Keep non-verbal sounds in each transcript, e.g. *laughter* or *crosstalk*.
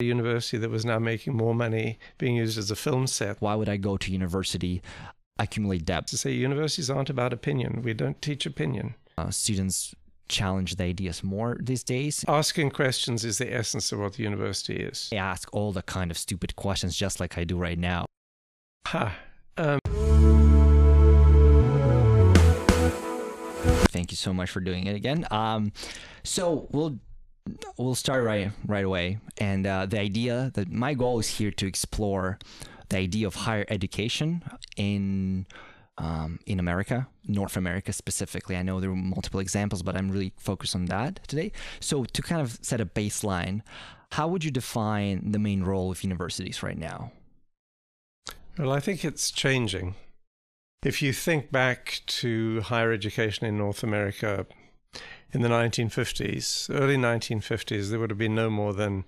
a university that was now making more money being used as a film set. Why would I go to university, accumulate debt? To say universities aren't about opinion. We don't teach opinion. Uh, students challenge the ideas more these days. Asking questions is the essence of what the university is. They ask all the kind of stupid questions just like I do right now. Ha. Um, Thank you so much for doing it again. Um, so we'll we'll start right right away. And uh, the idea that my goal is here to explore the idea of higher education in um, in America, North America specifically. I know there are multiple examples, but I'm really focused on that today. So to kind of set a baseline, how would you define the main role of universities right now? Well, I think it's changing. If you think back to higher education in North America in the 1950s, early 1950s, there would have been no more than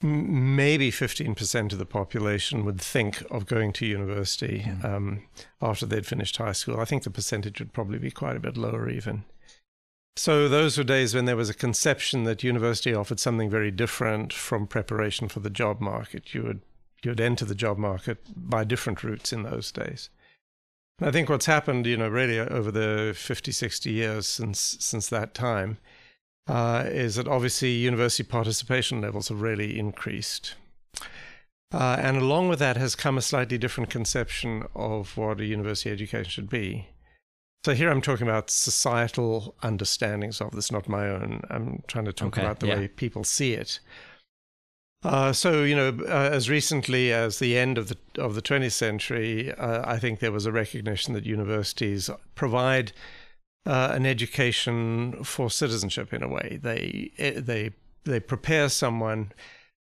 maybe 15% of the population would think of going to university mm. um, after they'd finished high school. I think the percentage would probably be quite a bit lower, even. So, those were days when there was a conception that university offered something very different from preparation for the job market. You would, you would enter the job market by different routes in those days. I think what's happened, you know, really over the 50, 60 years since since that time, uh, is that obviously university participation levels have really increased. Uh, and along with that has come a slightly different conception of what a university education should be. So here I'm talking about societal understandings of this, not my own. I'm trying to talk okay, about the yeah. way people see it. Uh, so you know, uh, as recently as the end of the of the 20th century, uh, I think there was a recognition that universities provide uh, an education for citizenship in a way. They eh, they they prepare someone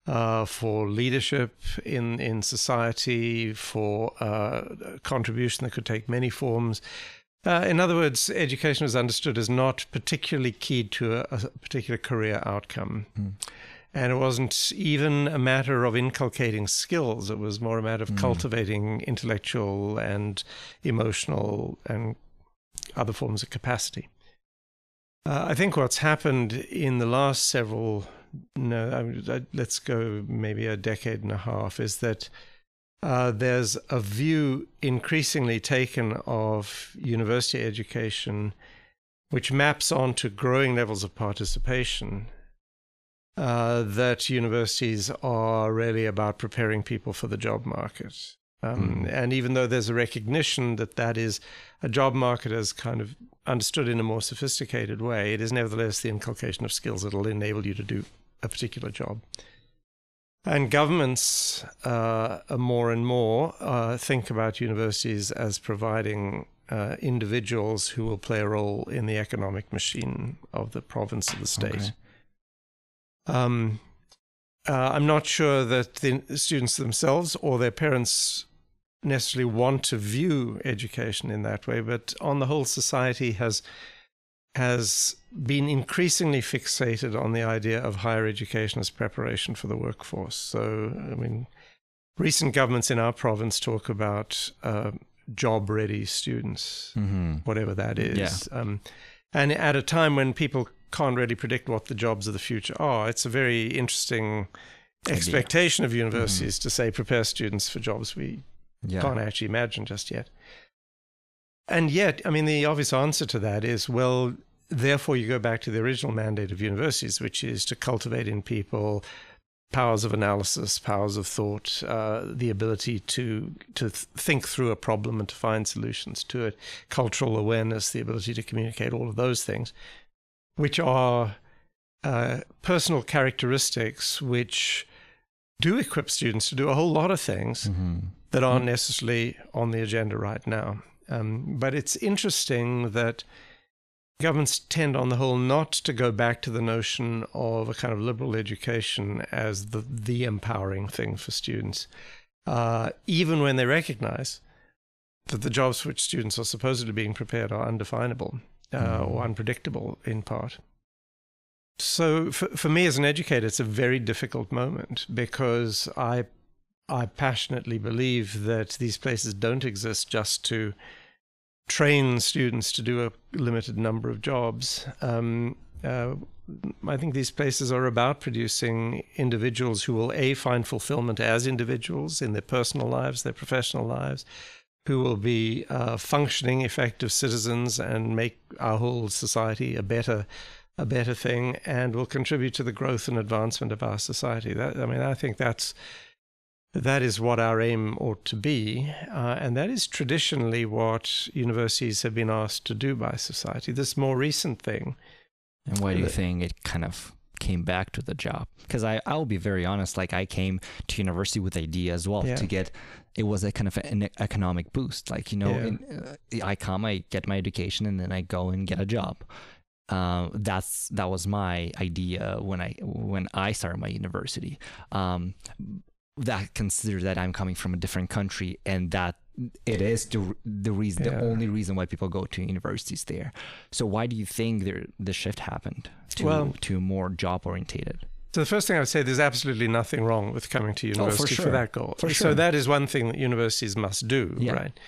uh, for leadership in in society, for uh, contribution that could take many forms. in other words, education is understood as not particularly keyed to a, a particular career outcome. Mm. And it wasn't even a matter of inculcating skills. It was more a matter of mm. cultivating intellectual and emotional and other forms of capacity. Uh, I think what's happened in the last several, no, let's go maybe a decade and a half, is that uh, there's a view increasingly taken of university education which maps onto growing levels of participation uh, that universities are really about preparing people for the job market. Um, mm. And even though there's a recognition that that is a job market as kind of understood in a more sophisticated way, it is nevertheless the inculcation of skills that will enable you to do a particular job. And governments uh, more and more uh, think about universities as providing uh, individuals who will play a role in the economic machine of the province of the state. Okay. Um, uh, I'm not sure that the students themselves or their parents necessarily want to view education in that way, but on the whole, society has has been increasingly fixated on the idea of higher education as preparation for the workforce. So, I mean, recent governments in our province talk about uh, job-ready students, mm-hmm. whatever that is. Yeah. Um, and at a time when people can't really predict what the jobs of the future are. It's a very interesting expectation of universities mm. to say prepare students for jobs we yeah. can't actually imagine just yet. And yet, I mean, the obvious answer to that is well, therefore, you go back to the original mandate of universities, which is to cultivate in people powers of analysis, powers of thought, uh, the ability to to think through a problem and to find solutions to it, cultural awareness, the ability to communicate, all of those things which are uh, personal characteristics which do equip students to do a whole lot of things mm-hmm. that aren't mm-hmm. necessarily on the agenda right now. Um, but it's interesting that governments tend, on the whole, not to go back to the notion of a kind of liberal education as the, the empowering thing for students, uh, even when they recognize that the jobs for which students are supposedly being prepared are undefinable uh, mm. or unpredictable in part. So for, for me as an educator, it's a very difficult moment because I I passionately believe that these places don't exist just to train students to do a limited number of jobs. Um, uh, I think these places are about producing individuals who will a find fulfillment as individuals in their personal lives, their professional lives, who will be uh, functioning, effective citizens and make our whole society a better, a better thing, and will contribute to the growth and advancement of our society. That, I mean, I think that's that is what our aim ought to be, uh, and that is traditionally what universities have been asked to do by society. This more recent thing. And why do you think it kind of came back to the job because I I'll be very honest like I came to university with idea as well Yeah. to get it was a kind of an economic boost like you know Yeah. in, uh, I come I get my education and then I go and get a job uh, that's that was my idea when I when I started my university um, that consider that I'm coming from a different country and that it is the the reason Yeah. the only reason why people go to universities there so why do you think there the shift happened to Well- to more job orientated? So the first thing I would say, there's absolutely nothing wrong with coming to university for, sure. that goal. For So that is one thing that universities must do, Yeah. right?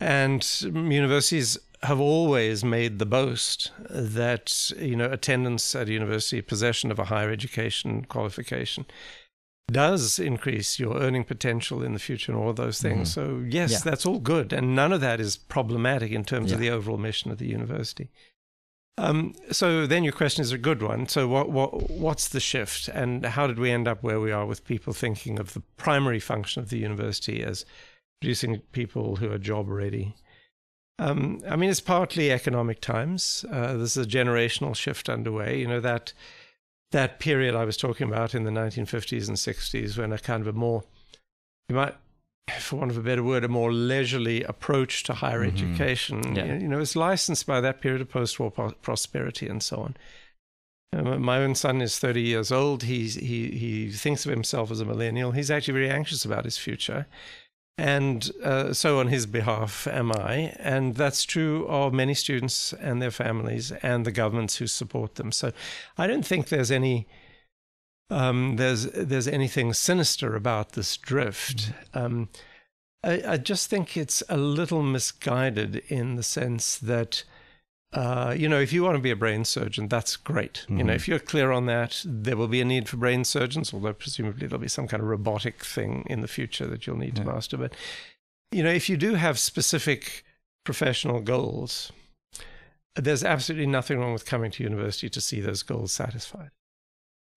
And universities have always made the boast that you know attendance at a university, possession of a higher education qualification, does increase your earning potential in the future and all those things. Mhm. So yes, Yeah. that's all good, and none of that is problematic in terms of the overall mission of the university. Um, so then your question is a good one. So what what what's the shift, and how did we end up where we are with people thinking of the primary function of the university as producing people who are job ready? Um, I mean, it's partly economic times. Uh, there's a generational shift underway. You know that that period I was talking about in the 1950s and 60s, when a kind of a more you might for want of a better word, a more leisurely approach to higher Mhm. education. Yeah. You know, it's licensed by that period of post-war pro- prosperity and so on. Um, my own son is 30 years old. He's, he he thinks of himself as a millennial. He's actually very anxious about his future, and uh, so on his behalf am I. And that's true of many students and their families and the governments who support them. So I don't think there's any um, there's there's anything sinister about this drift. Um, I, I just think it's a little misguided in the sense that, uh, you know, if you want to be a brain surgeon, that's great. You know, Mhm. if you're clear on that, there will be a need for brain surgeons, although presumably there'll be some kind of robotic thing in the future that you'll need to master. But, you know, if you do have specific professional goals, there's absolutely nothing wrong with coming to university to see those goals satisfied.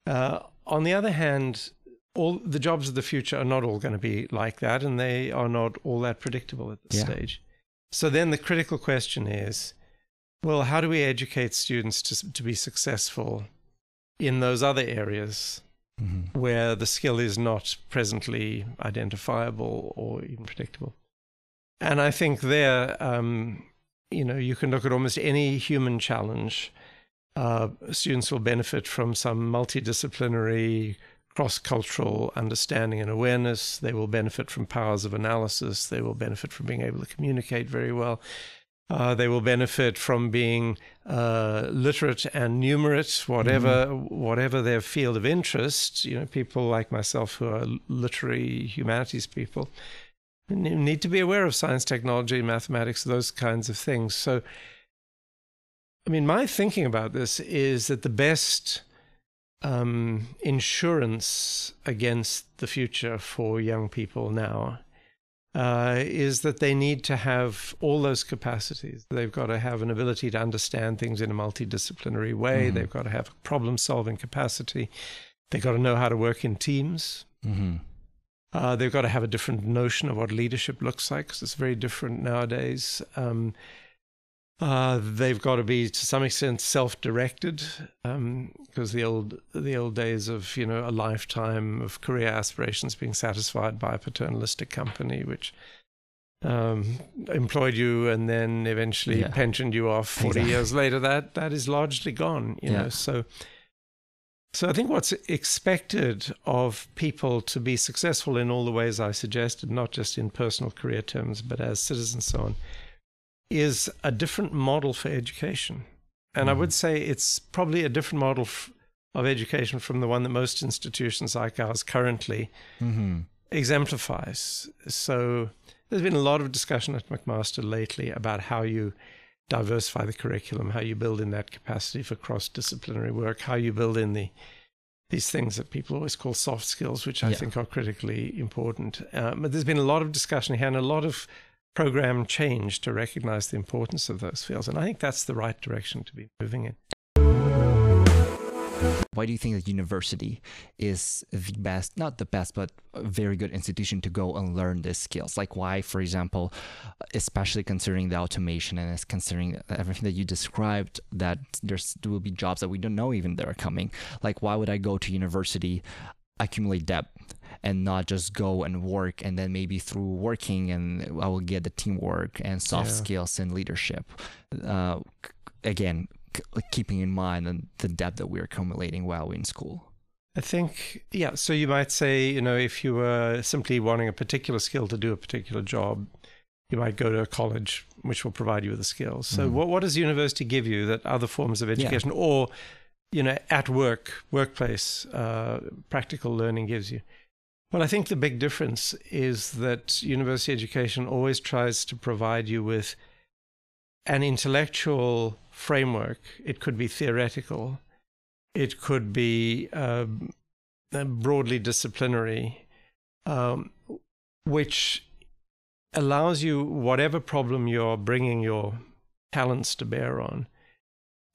Uh, on the other hand, all the jobs of the future are not all going to be like that, and they are not all that predictable at this Yeah. stage. So then the critical question is, well, how do we educate students to to be successful in those other areas Mhm. where the skill is not presently identifiable or even predictable. And I think there, um, you know, you can look at almost any human challenge. Uh, students will benefit from some multidisciplinary, cross cultural understanding and awareness. They will benefit from powers of analysis. They will benefit from being able to communicate very well. Uh, they will benefit from being uh, literate and numerate, whatever whatever their field of interest. You know, people like myself who are literary humanities people need to be aware of science, technology, mathematics, those kinds of things. So, I mean, my thinking about this is that the best um, insurance against the future for young people now uh, is that they need to have all those capacities. They've got to have an ability to understand things in a multidisciplinary way. Mhm. They've got to have a problem solving capacity. They've got to know how to work in teams. Mhm. Uh, they've got to have a different notion of what leadership looks like because it's very different nowadays. Um, uh, they've got to be to some extent self-directed because the old the old days of you know a lifetime of career aspirations being satisfied by a paternalistic company which um, employed you and then eventually Yeah. pensioned you off 40 Exactly. years later that that is largely gone you Yeah. know so so I think what's expected of people to be successful in all the ways I suggested, not just in personal career terms, but as citizens and so on, is a different model for education. And I Mhm. would say it's probably a different model f- of education from the one that most institutions like ours currently Mhm. exemplifies. So there's been a lot of discussion at McMaster lately about how you diversify the curriculum, how you build in that capacity for cross-disciplinary work, how you build in the these things that people always call soft skills, which I Yeah. think are critically important. Um, but there's been a lot of discussion here and a lot of program change to recognize the importance of those fields, and I think that's the right direction to be moving in. Why do you think that university is the best, not the best, but a very good institution to go and learn these skills? Like why, for example, especially considering the automation and considering everything that you described, that there's there will be jobs that we don't know even that are coming. Like why would I go to university, accumulate debt, and not just go and work, and then maybe through working and I will get the teamwork and soft Yeah. skills and leadership. Uh, again, c- keeping in mind the- debt that we're accumulating while we're in school. I think, yeah. So you might say, you know, if you were simply wanting a particular skill to do a particular job, you might go to a college which will provide you with the skills. So Mhm. what what does university give you that other forms of education or, you know, at work, workplace, uh, practical learning gives you? Well, I think the big difference is that university education always tries to provide you with an intellectual framework. It could be theoretical, it could be uh, broadly disciplinary, um, which allows you, whatever problem you're bringing your talents to bear on,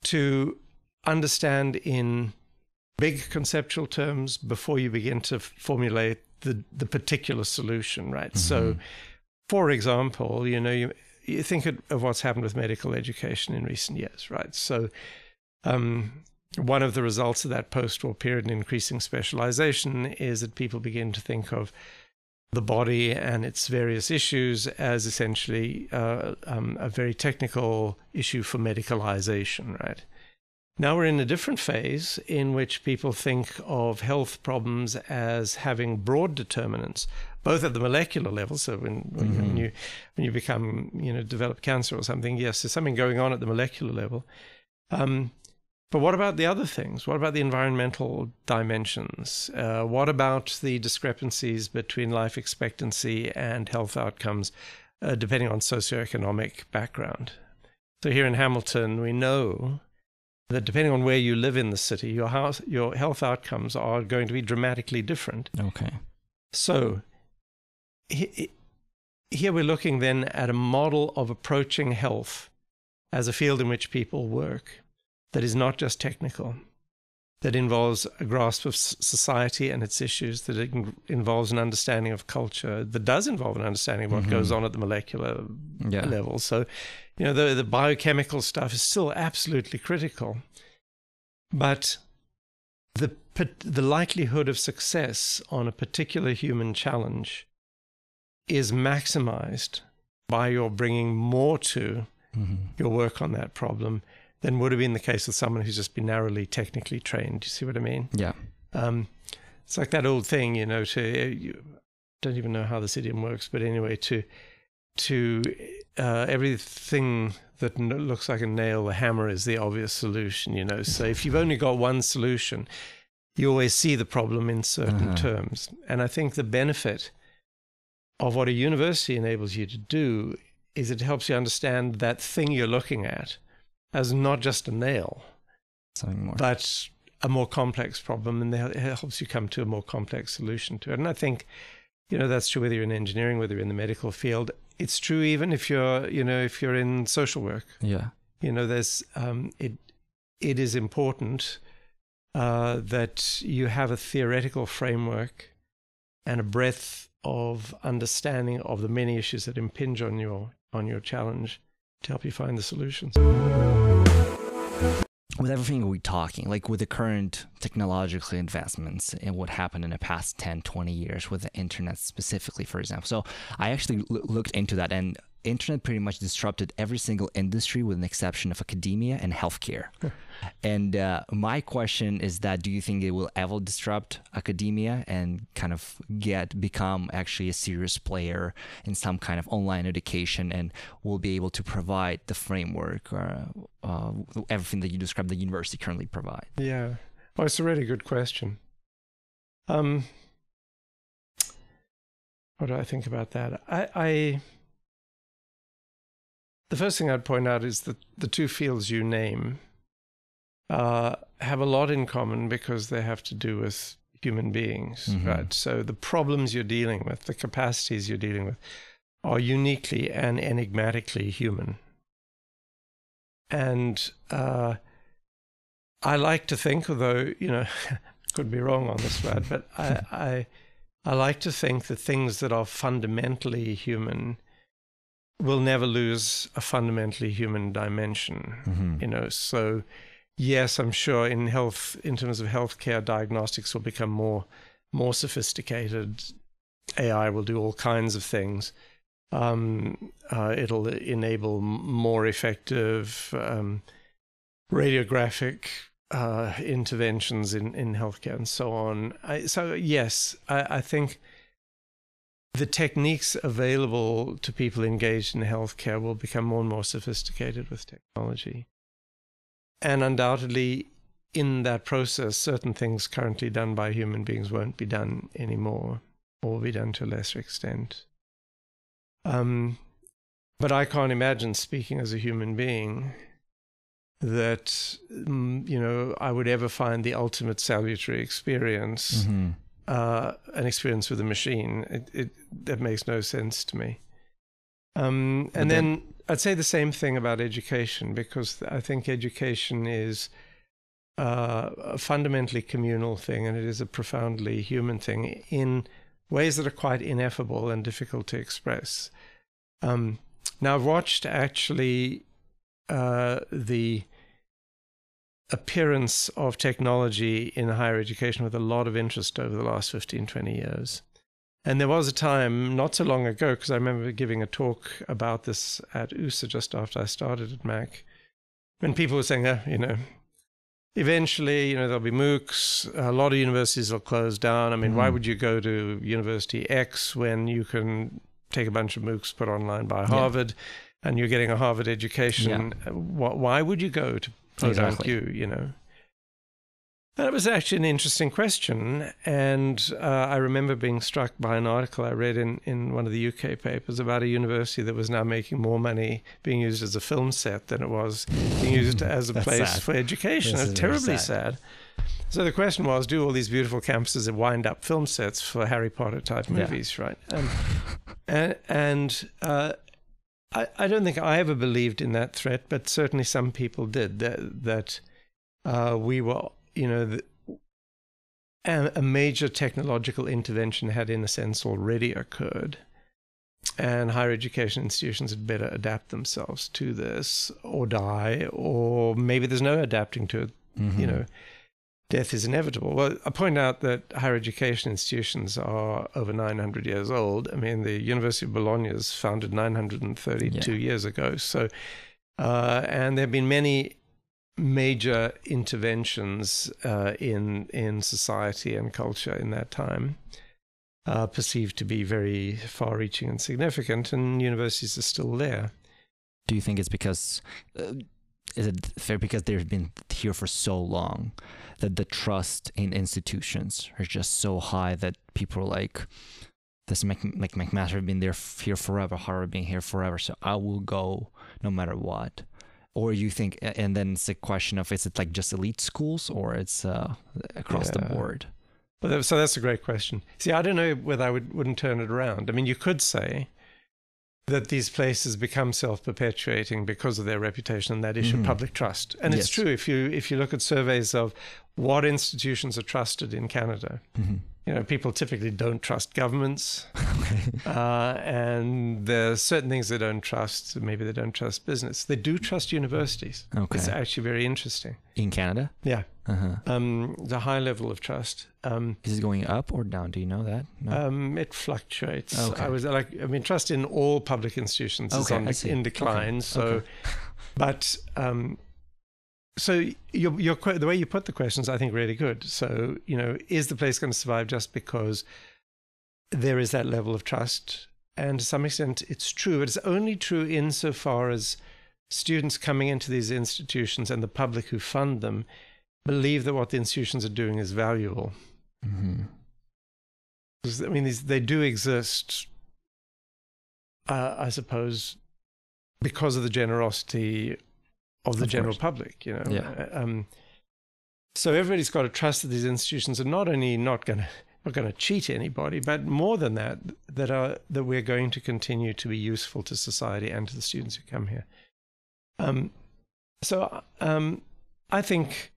to understand in big conceptual terms before you begin to formulate the, the particular solution, right? So, Mhm. for example, you know, you, you think of of what's happened with medical education in recent years, right? So, um, one of the results of that post-war period and increasing specialization is that people begin to think of the body and its various issues as essentially uh, um, a very technical issue for medicalization, right? Now we're in a different phase in which people think of health problems as having broad determinants, both at the molecular level. So when, when, when you when you become you know develop cancer or something, yes, there's something going on at the molecular level. Um, but what about the other things? What about the environmental dimensions? Uh, what about the discrepancies between life expectancy and health outcomes, uh, depending on socioeconomic background? So here in Hamilton, we know that depending on where you live in the city, your house, your health outcomes are going to be dramatically different. Okay. So he- here we're looking then at a model of approaching health as a field in which people work that is not just technical, that involves a grasp of society and its issues, that it involves an understanding of culture, that does involve an understanding of what Mhm. goes on at the molecular Yeah. level. So, you know, the, the biochemical stuff is still absolutely critical. But the, the likelihood of success on a particular human challenge is maximized by your bringing more to Mhm. your work on that problem than would have been the case with someone who's just been narrowly technically trained. Do you see what I mean? Yeah. Um, it's like that old thing, you know. To you don't even know how this idiom works, but anyway, to to uh, everything that looks like a nail, a hammer is the obvious solution. You know, so if you've only got one solution, you always see the problem in certain Uh-huh. terms. And I think the benefit of what a university enables you to do is it helps you understand that thing you're looking at as not just a nail Something more. but a more complex problem and it helps you come to a more complex solution to it. And I think, you know, that's true whether you're in engineering, whether you're in the medical field. It's true even if you're, you know, if you're in social work. yeah. You know, there's um, it. It is important uh, that you have a theoretical framework and a breadth of understanding of the many issues that impinge on your on your challenge to help you find the solutions. with everything we're talking, like with the current technological advancements and what happened in the past 10, 20 years with the internet specifically, for example. So I actually loo- looked into that and internet pretty much disrupted every single industry with an exception of academia and healthcare. *laughs* and uh, my question is that do you think it will ever disrupt academia and kind of get become actually a serious player in some kind of online education and will be able to provide the framework or uh, everything that you described the university currently provide? Yeah. Well, it's a really good question. Um, what do I think about that? I, I, the first thing I'd point out is that the two fields you name uh, have a lot in common because they have to do with human beings, Mhm. right? So the problems you're dealing with, the capacities you're dealing with, are uniquely and enigmatically human. And uh, I like to think, although you know, *laughs* could be wrong on this, but I, *laughs* I, I like to think that things that are fundamentally human will never lose a fundamentally human dimension. Mhm. You know, so yes, I'm sure in health, in terms of healthcare, diagnostics will become more more sophisticated. AI will do all kinds of things. Um, uh, it'll enable more effective um, radiographic uh, interventions in, in healthcare and so on. I, so yes, I, I think the techniques available to people engaged in healthcare will become more and more sophisticated with technology. And undoubtedly, in that process, certain things currently done by human beings won't be done anymore, or will be done to a lesser extent. Um, but I can't imagine, speaking as a human being, that mm, you know I would ever find the ultimate salutary experience Mhm. Uh, an experience with a machine. It, it that makes no sense to me. Um, and then- then I'd say the same thing about education because I think education is uh, a fundamentally communal thing and it is a profoundly human thing in ways that are quite ineffable and difficult to express. Um, now, I've watched actually uh, the appearance of technology in higher education with a lot of interest over the last 15, 20 years. And there was a time not so long ago, because I remember giving a talk about this at USA just after I started at Mac, when people were saying, uh, you know, eventually, you know, there'll be MOOCs, a lot of universities will close down. I mean, why Mhm. would you go to University X when you can take a bunch of MOOCs put online by Harvard and you're getting a Harvard education? Uh, wh- Why would you go to podunk Exactly. you, you know? That was actually an interesting question. And uh, I remember being struck by an article I read in, in one of the UK papers about a university that was now making more money being used as a film set than it was being used as a *laughs* place sad. for education. This It's terribly sad. sad. So the question was, do all these beautiful campuses wind up film sets for Harry Potter type Yeah. movies, right? Um, and and uh, I, I don't think I ever believed in that threat, but certainly some people did. That that uh, we were, you know, the, a, a major technological intervention had, in a sense, already occurred. And higher education institutions had better adapt themselves to this or die, or maybe there's no adapting to it Mhm. you know, death is inevitable. Well, I point out that higher education institutions are over 900 years old. I mean, the University of Bologna was founded 932 years ago. So, uh, and there have been many major interventions uh, in in society and culture in that time, uh, perceived to be very far-reaching and significant, and universities are still there. Do you think it's because uh, is it fair because they've been here for so long that the trust in institutions are just so high that people are like this Mc, like McMaster have been there here forever, Harvard been here forever, so I will go no matter what. Or you think, and then it's a question of is it like just elite schools or it's uh, across the board? That- so that's a great question. See, I don't know whether I would, wouldn't turn it around. I mean, you could say that these places become self-perpetuating because of their reputation and that issue Mhm. of public trust. And it's true if you if you look at surveys of what institutions are trusted in Canada. Mm-hmm. You know, people typically don't trust governments, *laughs* uh, and are certain things they don't trust. Maybe they don't trust business. They do trust universities. Okay. It's actually very interesting. In Canada? Yeah, Uh-huh. um, the high level of trust. Um, Is it going up or down? Do you know that? No? Um, it fluctuates. Okay. I was like, I mean, trust in all public institutions is on in decline. Okay, So, okay. *laughs* but um, so your your the way you put the questions, I think, really good. So, you know, is the place going to survive just because there is that level of trust? And to some extent, it's true. It's only true insofar as students coming into these institutions and the public who fund them believe that what the institutions are doing is valuable. Mhm. 'Cause, I mean, these, they do exist, uh, I suppose, because of the generosity of the Of general course. public, you know. Yeah. Um, so everybody's got to trust that these institutions are not only not going *laughs* to not going to cheat anybody, but more than that, that are that we're going to continue to be useful to society and to the students who come here. Um, so um, I think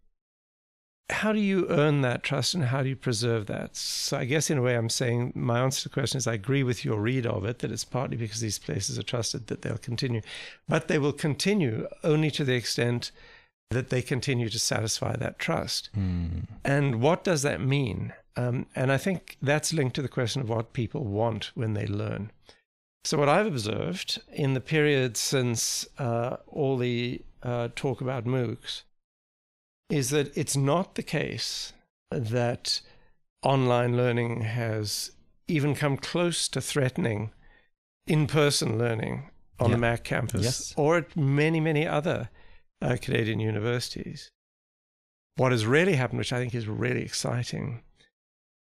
how do you earn that trust and how do you preserve that? So I guess in a way I'm saying my answer to the question is I agree with your read of it that it's partly because these places are trusted that they'll continue, but they will continue only to the extent that they continue to satisfy that trust. Mm. And what does that mean? Um, and I think that's linked to the question of what people want when they learn. So, what I've observed in the period since uh, all the uh, talk about MOOCs is that it's not the case that online learning has even come close to threatening in person learning on Yeah. the Mac campus Yes. or at many, many other uh, Canadian universities. What has really happened, which I think is really exciting,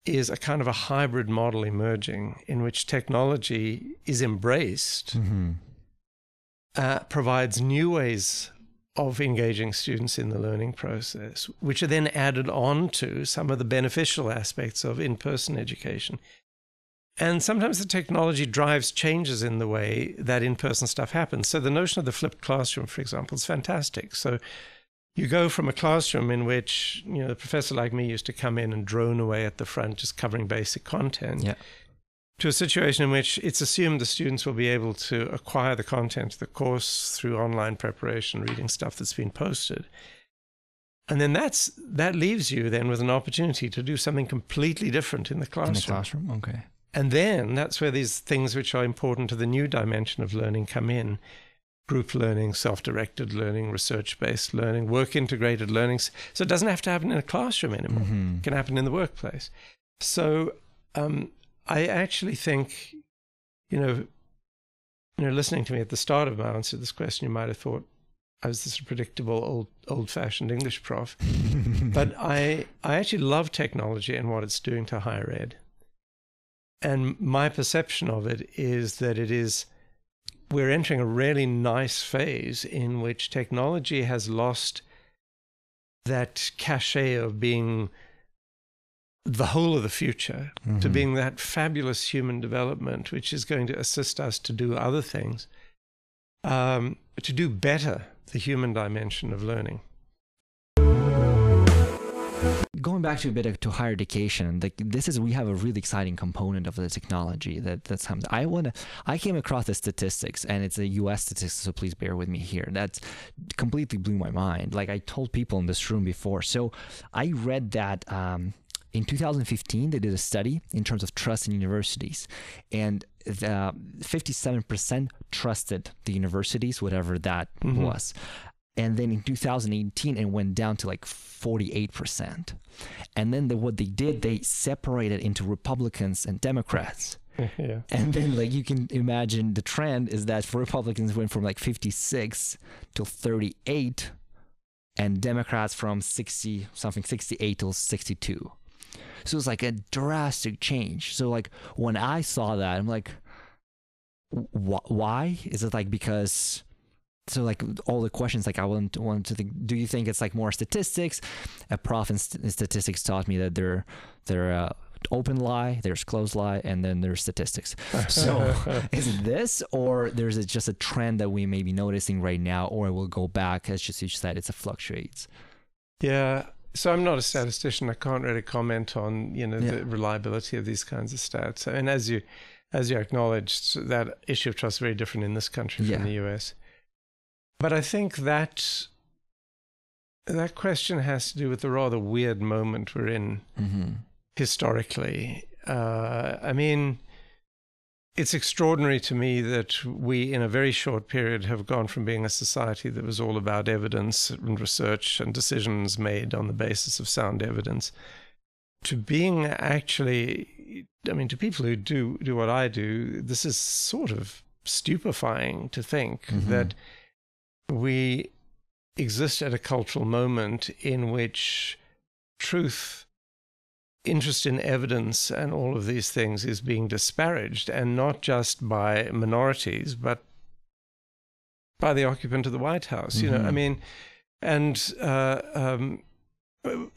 is a kind of a hybrid model emerging in which technology is embraced, hmm uh, provides new ways of engaging students in the learning process, which are then added on to some of the beneficial aspects of in person education. And sometimes the technology drives changes in the way that in person stuff happens. So the notion of the flipped classroom, for example, is fantastic. So you go from a classroom in which, you know, a professor like me used to come in and drone away at the front, just covering basic content, Yeah. To a situation in which it's assumed the students will be able to acquire the content of the course through online preparation, reading stuff that's been posted. And then that's that leaves you then with an opportunity to do something completely different in the classroom. In the classroom. Okay. And then that's where these things which are important to the new dimension of learning come in group learning, self directed learning, research based learning, work integrated learning. So it doesn't have to happen in a classroom anymore, hmm it can happen in the workplace. So um, I actually think, you know, you know, listening to me at the start of my answer to this question, you might have thought I was this predictable old old fashioned English prof. *laughs* but I I actually love technology and what it's doing to higher ed. And my perception of it is that it is we're entering a really nice phase in which technology has lost that cachet of being the whole of the future to Mhm. being that fabulous human development which is going to assist us to do other things um, to do better the human dimension of learning. Going back to a bit of, to higher education like this is we have a really exciting component of the technology that that's comes. I want to i came across the statistics and it's a us statistics so please bear with me here. That's completely blew my mind. Like i told people in this room before. So i read that um, in 2015 they did a study in terms of trust in universities. And the 57% trusted the universities whatever that Mhm. was. And then in 2018 it went down to like 48% and then the, what they did they separated into republicans and democrats. *laughs* Yeah. And then like you can imagine the trend is that for republicans went from like 56 to 38 and democrats from 60 something 68 to 62 so it's like a drastic change. So like when i saw that i'm like wh- why? Is it like because so like all the questions like i want to want to think do you think it's like more statistics? A prof in, st- in statistics taught me that there there uh, open lie there's closed lie and then there's statistics. *laughs* So *laughs* is it this or there's a, just a trend that we may be noticing right now or it will go back? As just you said it's a fluctuates. Yeah. So I'm not a statistician. I can't really comment on you know Yeah. the reliability of these kinds of stats. And as you as you acknowledged, that issue of trust is very different in this country Yeah. from the US. But I think that that question has to do with the rather weird moment we're in mm-hmm. historically. Uh, I mean, it's extraordinary to me that we, in a very short period, have gone from being a society that was all about evidence and research and decisions made on the basis of sound evidence to being actually, I mean, to people who do, do what I do, this is sort of stupefying to think Mhm. that we exist at a cultural moment in which truth interest in evidence and all of these things is being disparaged, and not just by minorities, but by the occupant of the White House. Mm-hmm. You know, I mm-hmm. mean, and uh, um,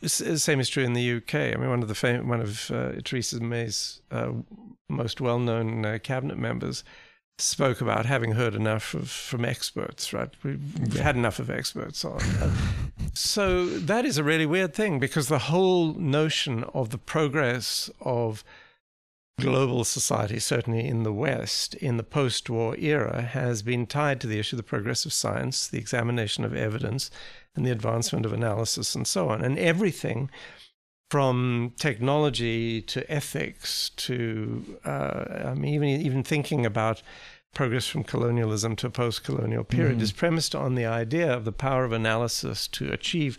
same is true in the UK. I mean, one of the fam- one of uh, Theresa May's uh, most well-known uh, cabinet members spoke about having heard enough of, from experts. Right, we've yeah. had enough of experts on. *laughs* so that is a really weird thing because the whole notion of the progress of global society, certainly in the West, in the post war era, has been tied to the issue of the progress of science, the examination of evidence, and the advancement of analysis, and so on. And everything from technology to ethics to, uh, I mean, even, even thinking about progress from colonialism to a post colonial period mm-hmm. is premised on the idea of the power of analysis to achieve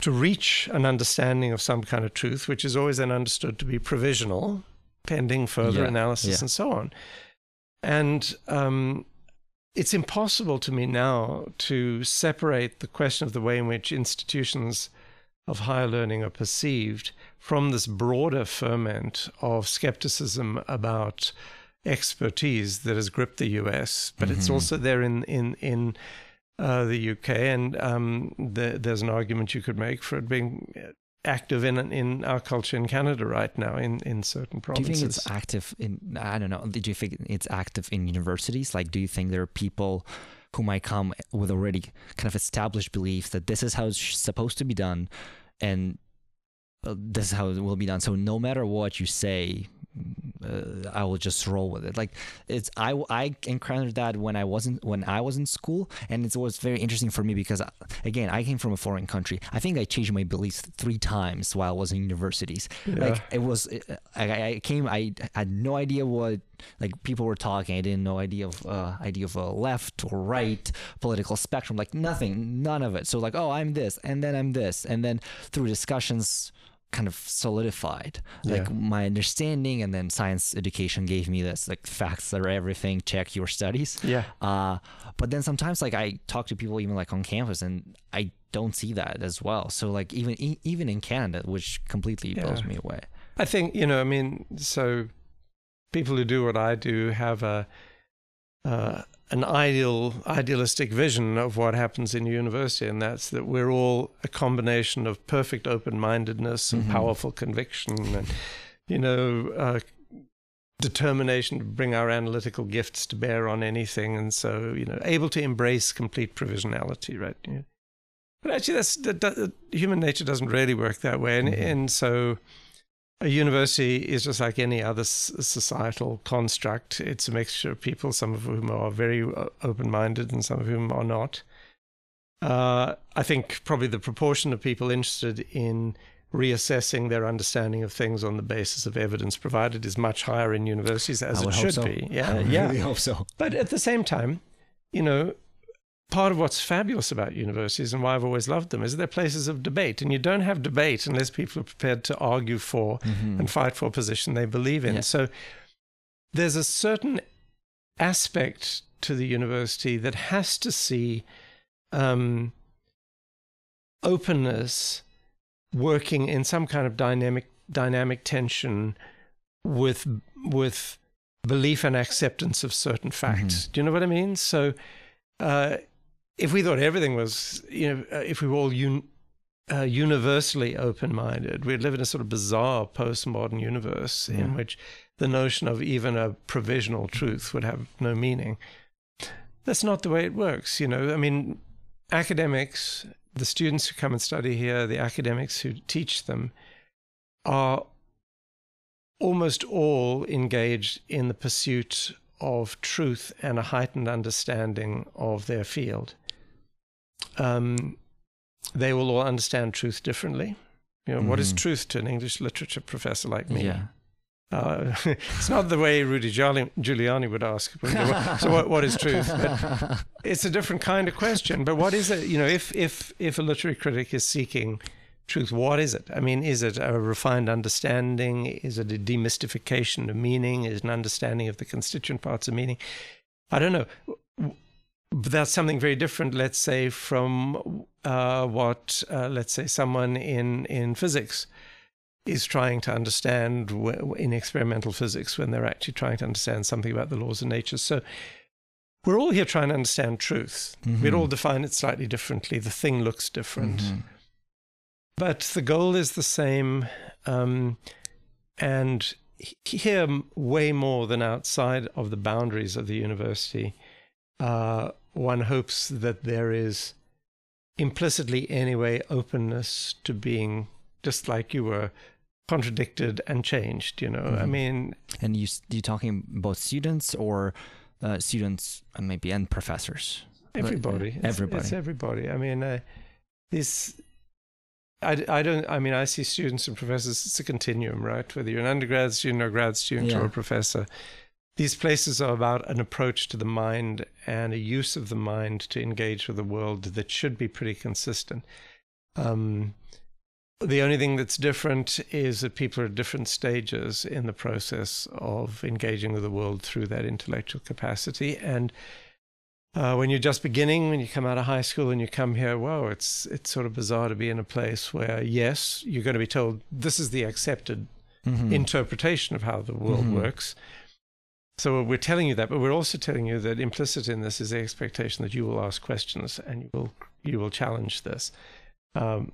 to reach an understanding of some kind of truth, which is always then understood to be provisional, pending further yeah, analysis yeah. and so on. And um, it's impossible to me now to separate the question of the way in which institutions of higher learning are perceived from this broader ferment of skepticism about expertise that has gripped the US, but mm-hmm. it's also there in in in uh, the UK, and um, the, there's an argument you could make for it being active in in our culture in Canada right now in in certain provinces. Do you think it's active in I don't know, did you think it's active in universities? Like do you think there are people who might come with already kind of established beliefs that this is how it's supposed to be done and uh, this is how it will be done. So no matter what you say, uh, I will just roll with it. Like it's I I encountered that when I wasn't when I was in school, and it was very interesting for me because uh, again I came from a foreign country. I think I changed my beliefs three times while I was in universities. Yeah. Like it was uh, I, I came I had no idea what like people were talking. I didn't know idea of uh, idea of a left or right political spectrum. Like nothing, none of it. So like oh I'm this, and then I'm this, and then through discussions kind of solidified yeah. like my understanding and then science education gave me this like facts are everything. Check your studies. Yeah. Uh but then sometimes like i talk to people even like on campus and i don't see that as well. So like even even in canada which completely yeah. blows me away. I think you know i mean so people who do what i do have a uh, an ideal, idealistic vision of what happens in university, and that's that we're all a combination of perfect open-mindedness and mm-hmm. powerful conviction, and you know, uh, determination to bring our analytical gifts to bear on anything, and so you know, able to embrace complete provisionality, right? Yeah. But actually, that's that, that, human nature doesn't really work that way, and, mm-hmm. and so a university is just like any other societal construct. It's a mixture of people, some of whom are very uh, open minded and some of whom are not. Uh, I think probably the proportion of people interested in reassessing their understanding of things on the basis of evidence provided is much higher in universities as it should so. be. Yeah, I yeah. really hope so. But at the same time, you know, part of what's fabulous about universities and why I've always loved them is they're places of debate. And you don't have debate unless people are prepared to argue for mm-hmm. and fight for a position they believe in. Yeah. So there's a certain aspect to the university that has to see um, openness working in some kind of dynamic dynamic tension with with belief and acceptance of certain facts. Mm-hmm. Do you know what I mean? So uh, if we thought everything was, you know, uh, if we were all un, uh, universally open minded, we'd live in a sort of bizarre postmodern universe yeah. in which the notion of even a provisional truth would have no meaning. That's not the way it works. You know, I mean, academics, the students who come and study here, the academics who teach them, are almost all engaged in the pursuit of truth and a heightened understanding of their field um, they will all understand truth differently. You know, mm-hmm. what is mm-hmm. truth to an English literature professor like me? Yeah. Uh, *laughs* it's not the way Rudy Giuliani would ask. so what, what is truth? But *laughs* it's a different kind of question. But what is it? You know, if if if a literary critic is seeking truth, what is it? I mean, is it a refined understanding? Is it a demystification of meaning? Is it an understanding of the constituent parts of meaning? I don't know that's something very different, let's say, from uh, what, uh, let's say, someone in, in physics is trying to understand in experimental physics when they're actually trying to understand something about the laws of nature. So we're all here trying to understand truth. Mm-hmm. We'd all define it slightly differently. The thing looks different. Mhm. But the goal is the same. Um, and here, way more than outside of the boundaries of the university, uh, one hopes that there is implicitly, anyway, openness to being just like you were, contradicted and changed. You know, I Mhm. mean, And you you talking both students or uh, students uh, maybe and professors? Everybody It's- everybody. it's, everybody i mean uh, this I, I don't i mean i see students and professors it's a continuum right whether you're an undergrad student or grad student Yeah. or a professor these places are about an approach to the mind and a use of the mind to engage with the world that should be pretty consistent um, the only thing that's different is that people are at different stages in the process of engaging with the world through that intellectual capacity and uh, when you're just beginning, when you come out of high school and you come here, whoa, it's it's sort of bizarre to be in a place where yes, you're going to be told this is the accepted Mhm. interpretation of how the world Mhm. works. So we're telling you that, but we're also telling you that implicit in this is the expectation that you will ask questions and you will you will challenge this. Um,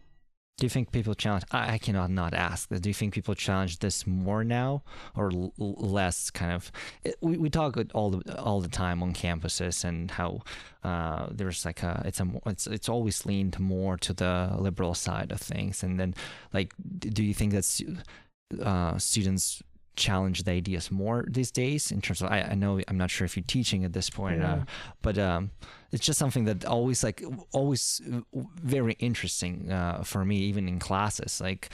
Do you think people challenge? I, I cannot not ask. Do you think people challenge this more now or l- less? Kind of. It, we, we talk all the all the time on campuses and how uh, there's like a it's a it's it's always leaned more to the liberal side of things. And then like, do you think that uh, students challenge the ideas more these days in terms of I, I know I'm not sure if you're teaching at this point, uh, but um, it's just something that always like always uh, very interesting uh, for me even in classes. Like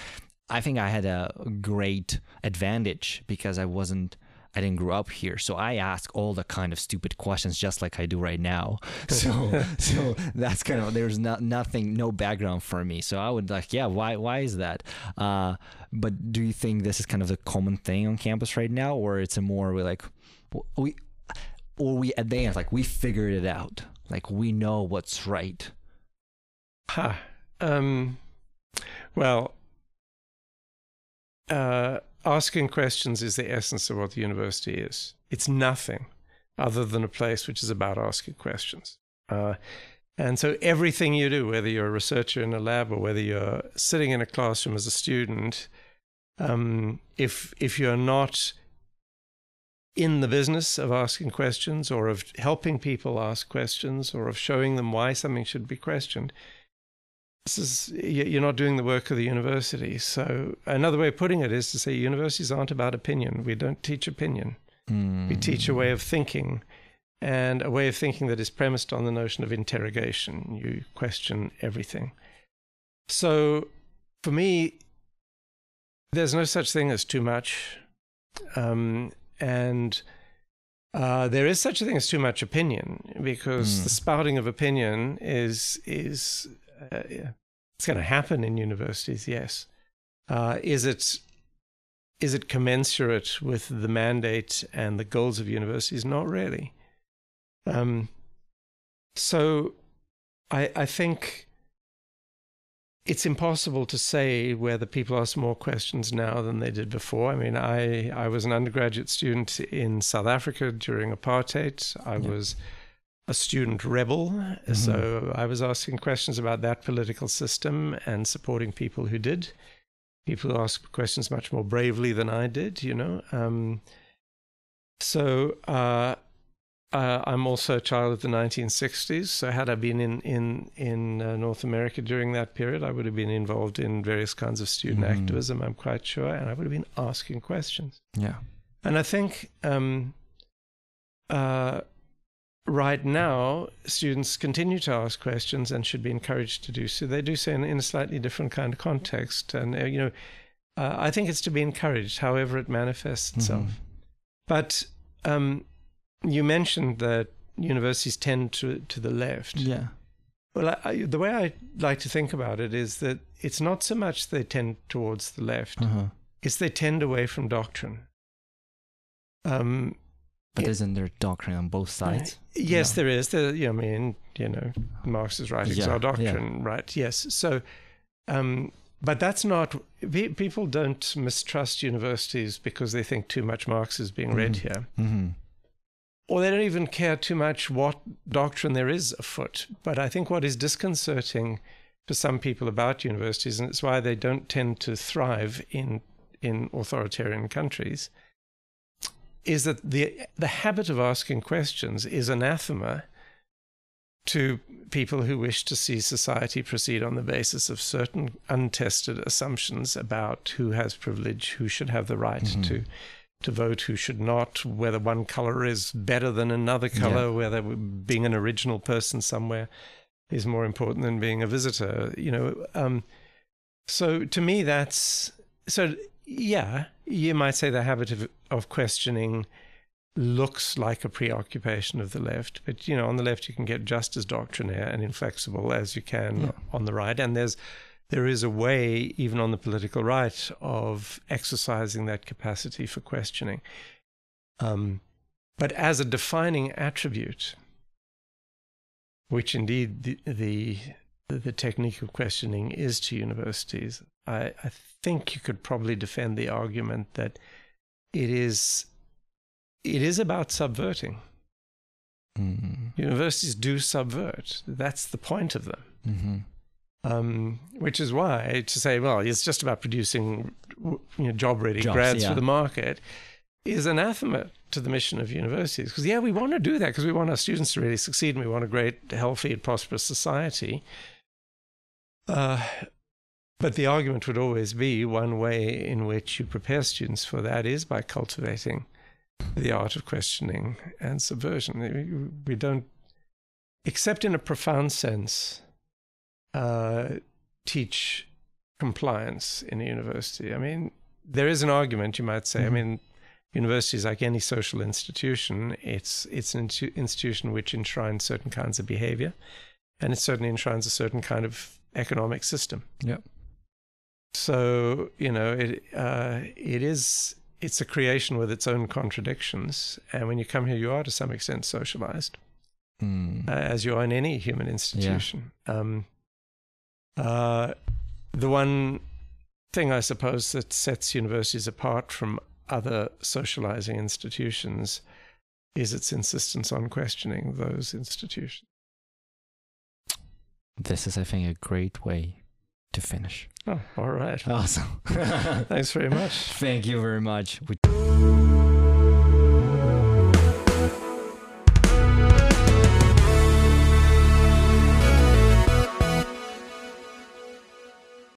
i think i had a great advantage because i wasn't i didn't grow up here so i ask all the kind of stupid questions just like i do right now. *laughs* So so that's kind of there's not nothing no background for me. So i would like yeah why why is that? Uh but do you think this is kind of the common thing on campus right now or it's a more we like we or we advance like we figured it out like we know what's right? Ha. Um, well, uh, asking questions is the essence of what the university is. It's nothing other than a place which is about asking questions. Uh, and so everything you do, whether you're a researcher in a lab or whether you're sitting in a classroom as a student, um, if if you're not in the business of asking questions or of helping people ask questions or of showing them why something should be questioned, this is you- you're not doing the work of the university. So another way of putting it is to say universities aren't about opinion. We don't teach opinion. We teach a way of thinking, and a way of thinking that is premised on the notion of interrogation. You question everything. So for me, there's no such thing as too much, um, and uh, there is such a thing as too much opinion because Mm. the spouting of opinion is is uh, it's going to happen in universities. Yes, uh, is it is it commensurate with the mandate and the goals of universities? Not really. Um, so, I I think it's impossible to say whether people ask more questions now than they did before. I mean, I, I was an undergraduate student in South Africa during apartheid. I Yeah. was a student rebel, so I was asking questions about that political system and supporting people who did. People who asked questions much more bravely than I did, you know. Um, so uh, uh, I'm also a child of the 1960s. So had I been in in in uh, North America during that period, I would have been involved in various kinds of student Mhm. activism. I'm quite sure, and I would have been asking questions. yeah And I think um, uh, right now, students continue to ask questions and should be encouraged to do so. They do so in, in a slightly different kind of context. And, uh, you know, uh, I think it's to be encouraged, however it manifests itself. Mhm. But um, you mentioned that universities tend to, to the left. yeah Well, I, I, the way I like to think about it is that it's not so much they tend towards the left, uh-huh. it's they tend away from doctrine. Um, but Yeah. isn't there doctrine on both sides Yes, No. there is. There, I mean, you know, Marx's writings Yeah, are doctrine, right? Yes. So, um, but that's not. People don't mistrust universities because they think too much Marx is being read Mhm. here. mm-hmm. or they don't even care too much what doctrine there is afoot. But I think what is disconcerting for some people about universities, and it's why they don't tend to thrive in in authoritarian countries, is that the the habit of asking questions is anathema to people who wish to see society proceed on the basis of certain untested assumptions about who has privilege, who should have the right mm-hmm. to to vote, who should not, whether one color is better than another color, yeah. whether being an original person somewhere is more important than being a visitor. You know, um, so to me, that's so. Yeah, you might say the habit of of questioning looks like a preoccupation of the left, but you know, on the left you can get just as doctrinaire and inflexible as you can yeah. on the right, and there's there is a way, even on the political right, of exercising that capacity for questioning. Um, but as a defining attribute, which indeed the, the the technique of questioning is to universities, I, I think you could probably defend the argument that it is it is about subverting. Mm-hmm. Universities do subvert. That's the point of them. Mm-hmm. Um, which is why to say, well, it's just about producing you know, job-ready Jobs, grads yeah. for the market is anathema to the mission of universities. Because yeah, we want to do that because we want our students to really succeed and we want a great, healthy, and prosperous society. Uh, but the argument would always be one way in which you prepare students for that is by cultivating the art of questioning and subversion. We don't, except in a profound sense, uh, teach compliance in a university. I mean, there is an argument, you might say. Mm-hmm. I mean, universities, like any social institution, it's it's an institution which enshrines certain kinds of behavior, and it certainly enshrines a certain kind of economic system. Yeah. So you know, it uh, it is it's a creation with its own contradictions. And when you come here, you are to some extent socialized, mm. uh, as you are in any human institution. Yeah. Um, uh, the one thing, I suppose, that sets universities apart from other socializing institutions is its insistence on questioning those institutions. This is, I think, a great way to finish. Oh, all right. Awesome. *laughs* Thanks very much. Thank you very much. We-